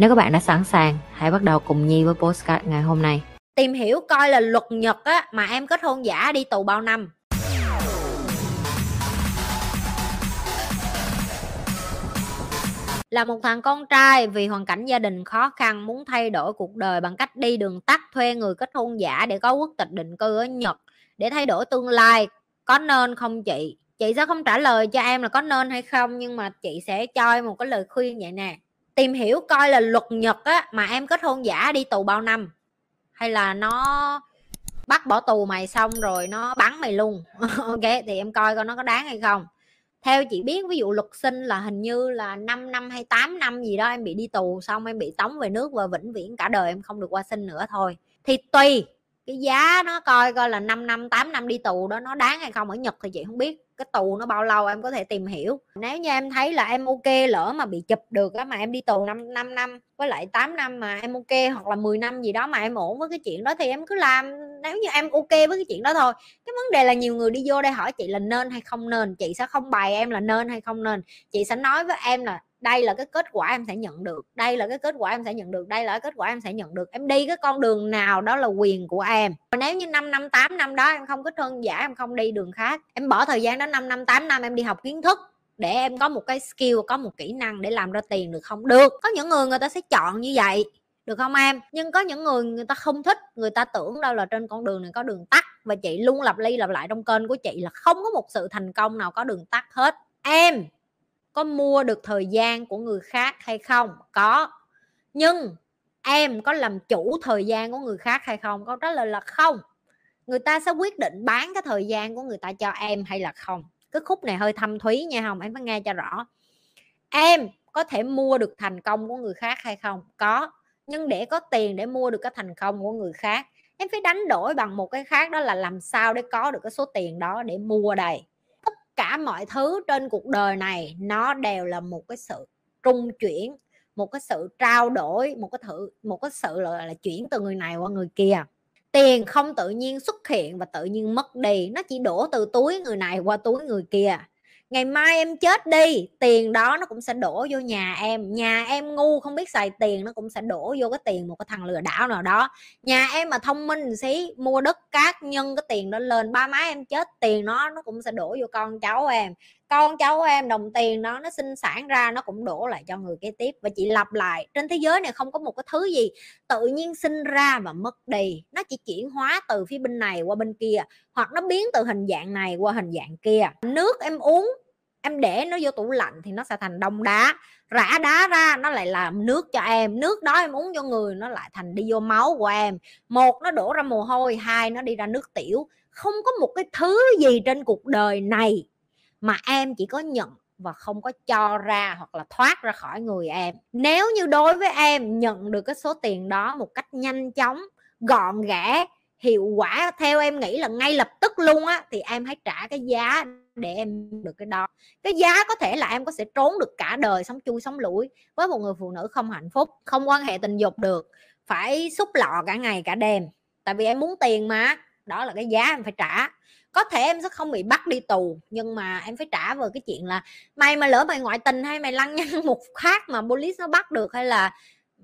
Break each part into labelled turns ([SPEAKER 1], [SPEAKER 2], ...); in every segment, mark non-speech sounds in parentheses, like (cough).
[SPEAKER 1] Nếu các bạn đã sẵn sàng, hãy bắt đầu cùng Nhi với postcard ngày hôm nay.
[SPEAKER 2] tìm hiểu coi là luật Nhật á mà em kết hôn giả đi tù bao năm. Là một thằng con trai vì hoàn cảnh gia đình khó khăn muốn thay đổi cuộc đời bằng cách đi đường tắt thuê người kết hôn giả để có quốc tịch định cư ở Nhật để thay đổi tương lai. Có nên không chị? Chị sẽ không trả lời cho em là có nên hay không nhưng mà chị sẽ cho em một cái lời khuyên vậy nè tìm hiểu coi là luật Nhật á, mà em kết hôn giả đi tù bao năm? Hay là nó bắt bỏ tù mày xong rồi nó bắn mày luôn? (laughs) Ok, thì em coi coi nó có đáng hay không. Theo chị biết, ví dụ luật sinh là hình như là 5 năm hay 8 năm gì đó em bị đi tù, xong em bị tống về nước và vĩnh viễn cả đời em không được qua sinh nữa thôi. Thì tùy cái giá nó coi coi là 5 năm 8 năm đi tù đó nó đáng hay không ở Nhật thì chị không biết. Cái tù nó bao lâu em có thể tìm hiểu. Nếu như em thấy là em ok lỡ mà bị chụp được á mà em đi tù 5, 5 năm với lại 8 năm mà em ok hoặc là 10 năm gì đó mà em ổn với cái chuyện đó thì em cứ làm. Nếu như em ok với cái chuyện đó thôi. Cái vấn đề là nhiều người đi vô đây hỏi chị là nên hay không nên chị sẽ không bày em là nên hay không nên. Chị sẽ nói với em là đây là cái kết quả em sẽ nhận được, đây là cái kết quả em sẽ nhận được, đây là cái kết quả em sẽ nhận được. Em đi cái con đường nào đó là quyền của em. Và nếu như 5 năm 8 năm đó em không có thân giả, em không đi đường khác, em bỏ thời gian đó 5 năm 8 năm em đi học kiến thức để em có một cái skill, có một kỹ năng để làm ra tiền được không? Được. Có những người người ta sẽ chọn như vậy, được không em? Nhưng có những người người ta không thích, người ta tưởng đâu là trên con đường này có đường tắt và chị luôn lặp đi lặp lại trong kênh của chị là không có một sự thành công nào có đường tắt hết. Em có mua được thời gian của người khác hay không? Có. Nhưng em có làm chủ thời gian của người khác hay không? Câu trả lời là không. Người ta sẽ quyết định bán cái thời gian của người ta cho em hay là không? Cái khúc này hơi thâm thúy nha không em phải nghe cho rõ. Em có thể mua được thành công của người khác hay không? Có. Nhưng để có tiền để mua được cái thành công của người khác, em phải đánh đổi bằng một cái khác, đó là làm sao để có được cái số tiền đó để mua đầy cả mọi thứ trên cuộc đời này nó đều là một cái sự trung chuyển một cái sự trao đổi một cái thử một cái sự là, là chuyển từ người này qua người kia. Tiền không tự nhiên xuất hiện và tự nhiên mất đi nó chỉ đổ từ túi người này qua túi người kia ngày mai em chết đi, tiền đó nó cũng sẽ đổ vô nhà em. Nhà em ngu không biết xài tiền, nó cũng sẽ đổ vô cái tiền một cái thằng lừa đảo nào đó. Nhà em mà thông minh xí, mua đất cát nhân cái tiền đó lên, ba má em chết, tiền nó nó cũng sẽ đổ vô con cháu em con cháu em đồng tiền đó nó sinh sản ra, nó cũng đổ lại cho người kế tiếp. Và chị lặp lại, trên thế giới này không có một cái thứ gì tự nhiên sinh ra và mất đi. Nó chỉ chuyển hóa từ phía bên này qua bên kia, hoặc nó biến từ hình dạng này qua hình dạng kia. Nước em uống, em để nó vô tủ lạnh thì nó sẽ thành đông đá. Rã đá ra, nó lại làm nước cho em. Nước đó em uống cho người, nó lại thành đi vô máu của em. Một, nó đổ ra mồ hôi. Hai, nó đi ra nước tiểu. Không có một cái thứ gì trên cuộc đời này mà em chỉ có nhận và không có cho ra hoặc là thoát ra khỏi người em. Nếu như đối với em nhận được cái số tiền đó một cách nhanh chóng, gọn ghẽ, hiệu quả theo em nghĩ là ngay lập tức luôn á, thì em hãy trả cái giá để em được cái đó. Cái giá có thể là em có sẽ trốn được cả đời sống chui sống lủi với một người phụ nữ không hạnh phúc, không quan hệ tình dục được, phải xúc lọ cả ngày cả đêm. Tại vì em muốn tiền mà, đó là cái giá em phải trả có thể em sẽ không bị bắt đi tù, nhưng mà em phải trả về cái chuyện là mày mà lỡ mày ngoại tình hay mày lăng nhăng (laughs) một khác mà police nó bắt được hay là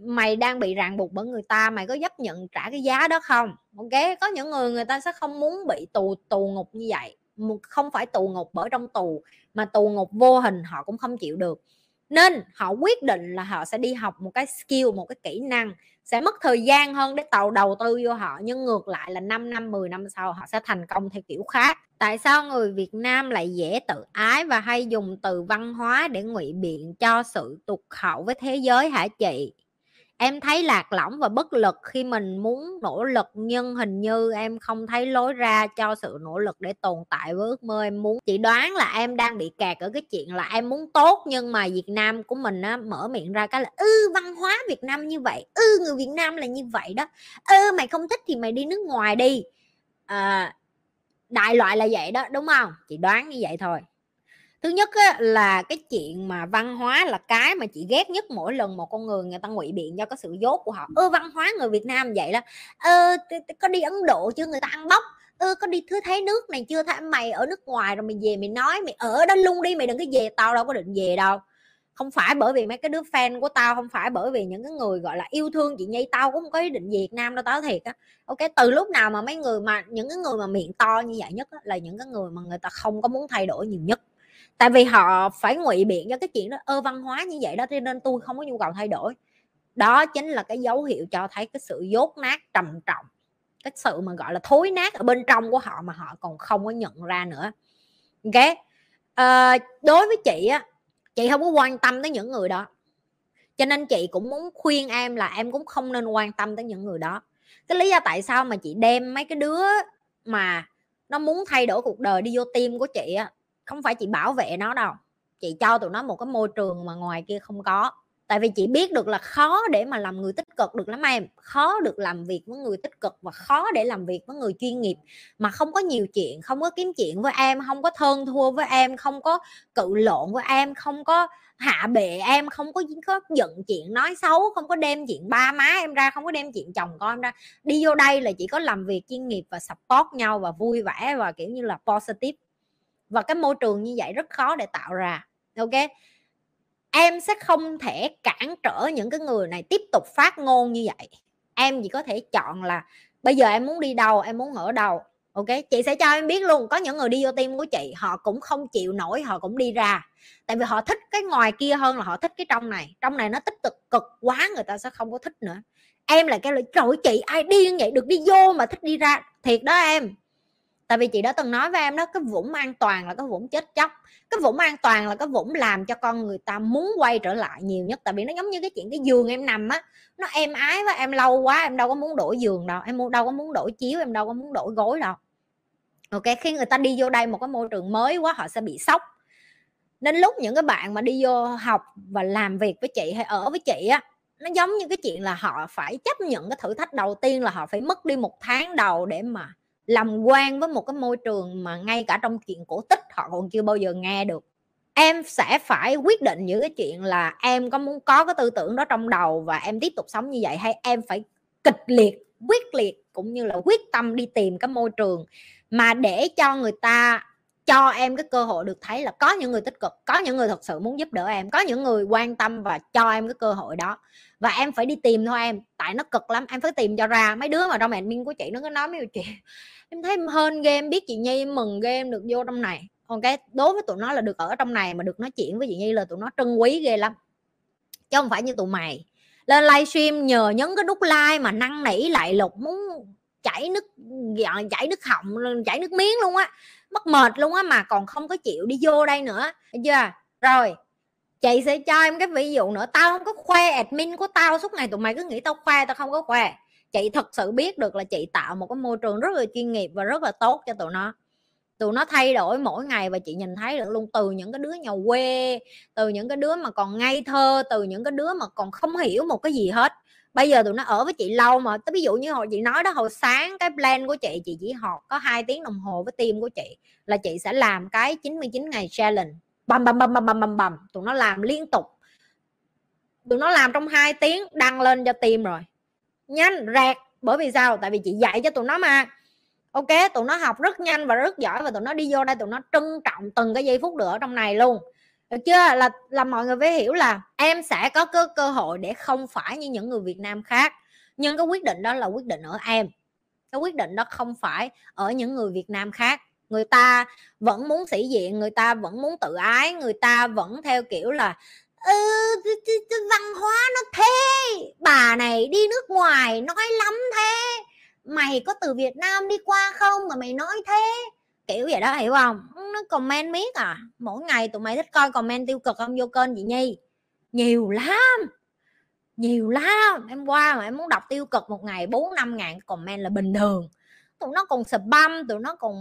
[SPEAKER 2] mày đang bị ràng buộc bởi người ta, mày có chấp nhận trả cái giá đó không? Ok, có những người người ta sẽ không muốn bị tù tù ngục như vậy. Không phải tù ngục bởi trong tù, mà tù ngục vô hình họ cũng không chịu được nên họ quyết định là họ sẽ đi học một cái skill, một cái kỹ năng, sẽ mất thời gian hơn để tàu đầu tư vô họ, nhưng ngược lại là 5 năm 10 năm sau họ sẽ thành công theo kiểu khác. Tại sao người Việt Nam lại dễ tự ái và hay dùng từ văn hóa để ngụy biện cho sự tụt hậu với thế giới hả chị? Em thấy lạc lõng và bất lực khi mình muốn nỗ lực nhưng hình như em không thấy lối ra cho sự nỗ lực để tồn tại với ước mơ em muốn. Chị đoán là em đang bị kẹt ở cái chuyện là em muốn tốt nhưng mà Việt Nam của mình á, mở miệng ra cái là ư ừ, văn hóa Việt Nam như vậy ư ừ, người Việt Nam là như vậy đó ư ừ, mày không thích thì mày đi nước ngoài đi. À, đại loại là vậy đó đúng không? Chị đoán như vậy thôi thứ nhất á, là cái chuyện mà văn hóa là cái mà chị ghét nhất mỗi lần một con người người ta ngụy biện cho cái sự dốt của họ. Ơ văn hóa người Việt Nam vậy đó. Ơ có đi Ấn Độ chưa? Người ta ăn bóc. Ơ có đi thứ thấy nước này chưa? Thấy mày ở nước ngoài rồi mày về mày nói mày ở đó luôn đi mày đừng có về tao đâu có định về đâu. Không phải bởi vì mấy cái đứa fan của tao không phải bởi vì những cái người gọi là yêu thương chị nhi tao cũng không có ý định Việt Nam đâu tao thiệt á. Ok từ lúc nào mà mấy người mà những cái người mà miệng to như vậy nhất á, là những cái người mà người ta không có muốn thay đổi nhiều nhất tại vì họ phải ngụy biện cho cái chuyện đó ơ văn hóa như vậy đó cho nên tôi không có nhu cầu thay đổi. Đó chính là cái dấu hiệu cho thấy cái sự dốt nát trầm trọng cái sự mà gọi là thối nát ở bên trong của họ mà họ còn không có nhận ra nữa. Ok? À, đối với chị á chị không có quan tâm tới những người đó. Cho nên chị cũng muốn khuyên em là em cũng không nên quan tâm tới những người đó. Cái lý do tại sao mà chị đem mấy cái đứa mà nó muốn thay đổi cuộc đời đi vô tim của chị á không phải chị bảo vệ nó đâu, chị cho tụi nó một cái môi trường mà ngoài kia không có. Tại vì chị biết được là khó để mà làm người tích cực được lắm em, khó được làm việc với người tích cực và khó để làm việc với người chuyên nghiệp. Mà không có nhiều chuyện, không có kiếm chuyện với em, không có thân thua với em, không có cự lộn với em, không có hạ bệ em, không có có giận chuyện nói xấu, không có đem chuyện ba má em ra, không có đem chuyện chồng con em ra. Đi vô đây là chỉ có làm việc chuyên nghiệp và support nhau và vui vẻ và kiểu như là positive và cái môi trường như vậy rất khó để tạo ra, ok? Em sẽ không thể cản trở những cái người này tiếp tục phát ngôn như vậy. Em chỉ có thể chọn là, bây giờ em muốn đi đâu, em muốn ở đâu? Ok? Chị sẽ cho em biết luôn, có những người đi vô tim của chị, họ cũng không chịu nổi, họ cũng đi ra. Tại vì họ thích cái ngoài kia hơn là họ thích cái trong này. Trong này nó tích cực cực quá, người ta sẽ không có thích nữa. Em là cái lỗi trời chị ai điên vậy? Được đi vô mà thích đi ra. Thiệt đó em tại vì chị đã từng nói với em đó, cái vũng an toàn là cái vũng chết chóc. Cái vũng an toàn là cái vũng làm cho con người ta muốn quay trở lại nhiều nhất. Tại vì nó giống như cái chuyện cái giường em nằm á, nó êm ái với em lâu quá, em đâu có muốn đổi giường đâu, em đâu có muốn đổi chiếu, em đâu có muốn đổi gối đâu. Ok, khi người ta đi vô đây một cái môi trường mới quá, họ sẽ bị sốc. Nên lúc những cái bạn mà đi vô học và làm việc với chị hay ở với chị á, nó giống như cái chuyện là họ phải chấp nhận cái thử thách đầu tiên là họ phải mất đi một tháng đầu để mà làm quen với một cái môi trường mà ngay cả trong chuyện cổ tích họ còn chưa bao giờ nghe được. Em sẽ phải quyết định những cái chuyện là em có muốn có cái tư tưởng đó trong đầu và em tiếp tục sống như vậy hay em phải kịch liệt, quyết liệt cũng như là quyết tâm đi tìm cái môi trường mà để cho người ta cho em cái cơ hội được thấy là có những người tích cực, có những người thật sự muốn giúp đỡ em, có những người quan tâm và cho em cái cơ hội đó. Và em phải đi tìm thôi em, tại nó cực lắm, em phải tìm cho ra. Mấy đứa mà trong admin của chị nó có nói mấy chuyện, (laughs) em thấy em hơn game, biết chị nhi mừng game được vô trong này. Còn cái đối với tụi nó là được ở trong này mà được nói chuyện với chị nhi là tụi nó trân quý ghê lắm. Chứ không phải như tụi mày. Lên livestream nhờ nhấn cái nút like mà năn nỉ lại lục, muốn chảy nước chảy nước họng, chảy nước miếng luôn á mất mệt luôn á, mà còn không có chịu đi vô đây nữa. Chưa? Rồi, chị sẽ cho em cái ví dụ nữa. Tao không có khoe admin của tao suốt ngày. Tụi mày cứ nghĩ tao khoe, tao không có khoe. Chị thật sự biết được là chị tạo một cái môi trường rất là chuyên nghiệp và rất là tốt cho tụi nó. Tụi nó thay đổi mỗi ngày và chị nhìn thấy được luôn. Từ những cái đứa nhà quê, từ những cái đứa mà còn ngây thơ, từ những cái đứa mà còn không hiểu một cái gì hết bây giờ tụi nó ở với chị lâu mà ví dụ như hồi chị nói đó, hồi sáng cái plan của chị chị chỉ họp có hai tiếng đồng hồ với team của chị là chị sẽ làm cái 99 ngày challenge. Bầm bầm bầm bầm bầm bầm bầm. Tụi nó làm liên tục. Tụi nó làm trong 2 tiếng, đăng lên cho team rồi. Nhanh rạc bởi vì sao? Tại vì chị dạy cho tụi nó mà. Ok, tụi nó học rất nhanh và rất giỏi và tụi nó đi vô đây tụi nó trân trọng từng cái giây phút được ở trong này luôn được chưa? Là là mọi người phải hiểu là em sẽ có cơ cơ hội để không phải như những người Việt Nam khác. Nhưng cái quyết định đó là quyết định ở em. Cái quyết định đó không phải ở những người Việt Nam khác. Người ta vẫn muốn sĩ diện người ta vẫn muốn tự ái người ta vẫn theo kiểu là ừ, văn hóa nó thế bà này đi nước ngoài nói lắm thế mày có từ Việt Nam đi qua không mà mày nói thế? Kiểu vậy đó, hiểu không? Nó comment miết à? Mỗi ngày tụi mày thích coi comment tiêu cực không? Vô kênh chị Nhi. Nhiều lắm. Nhiều lắm. Em qua mà em muốn đọc tiêu cực một ngày bốn năm ngàn comment là bình thường. Tụi nó còn spam, tụi nó còn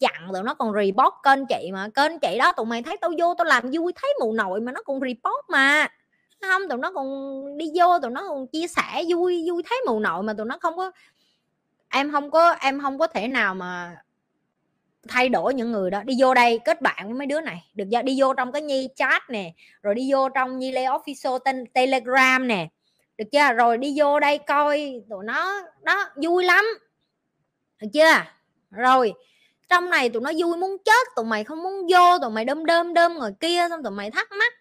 [SPEAKER 2] chặn, tụi nó còn report kênh chị mà. Kênh chị đó tụi mày thấy tao vô tao làm vui, thấy mù nội mà nó còn report mà. Không, tụi nó còn đi vô, tụi nó còn chia sẻ vui vui, thấy mù nội mà tụi nó không có, em không có, em không có thể nào mà thay đổi những người đó, đi vô đây kết bạn với mấy đứa này. Được chưa đi vô trong cái nhi chat nè, rồi đi vô trong nhi lê official tên telegram nè. Được chưa? Rồi đi vô đây coi tụi nó, đó, vui lắm. Được chưa? Rồi, trong này tụi nó vui muốn chết, tụi mày không muốn vô, tụi mày đơm đơm đơm ngồi kia, xong tụi mày thắc mắc.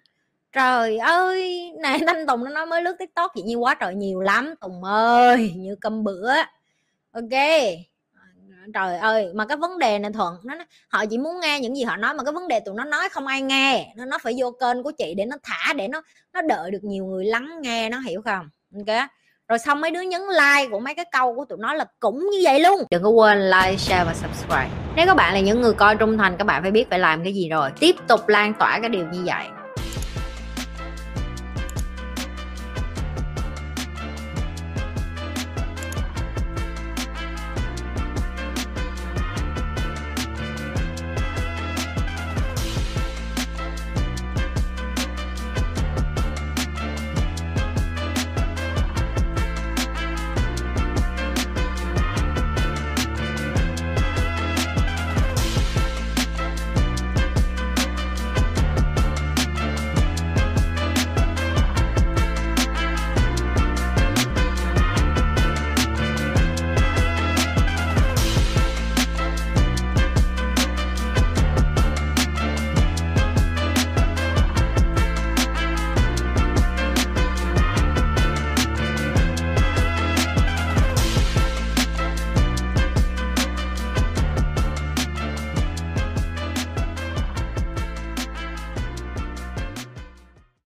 [SPEAKER 2] Trời ơi (laughs) này thanh tùng nó nói mới lướt tiktok chị như quá trời nhiều lắm, tùng ơi, như cơm bữa. Ok trời ơi mà cái vấn đề này thuận nó họ chỉ muốn nghe những gì họ nói mà cái vấn đề tụi nó nói không ai nghe. Nó nó phải vô kênh của chị để nó thả để nó nó đợi được nhiều người lắng nghe nó hiểu không? Ok rồi xong mấy đứa nhấn like của mấy cái câu của tụi nó là cũng như vậy luôn. Đừng có quên like share và subscribe. Nếu các bạn là những người coi trung thành các bạn phải biết phải làm cái gì rồi. Tiếp tục lan tỏa cái điều như vậy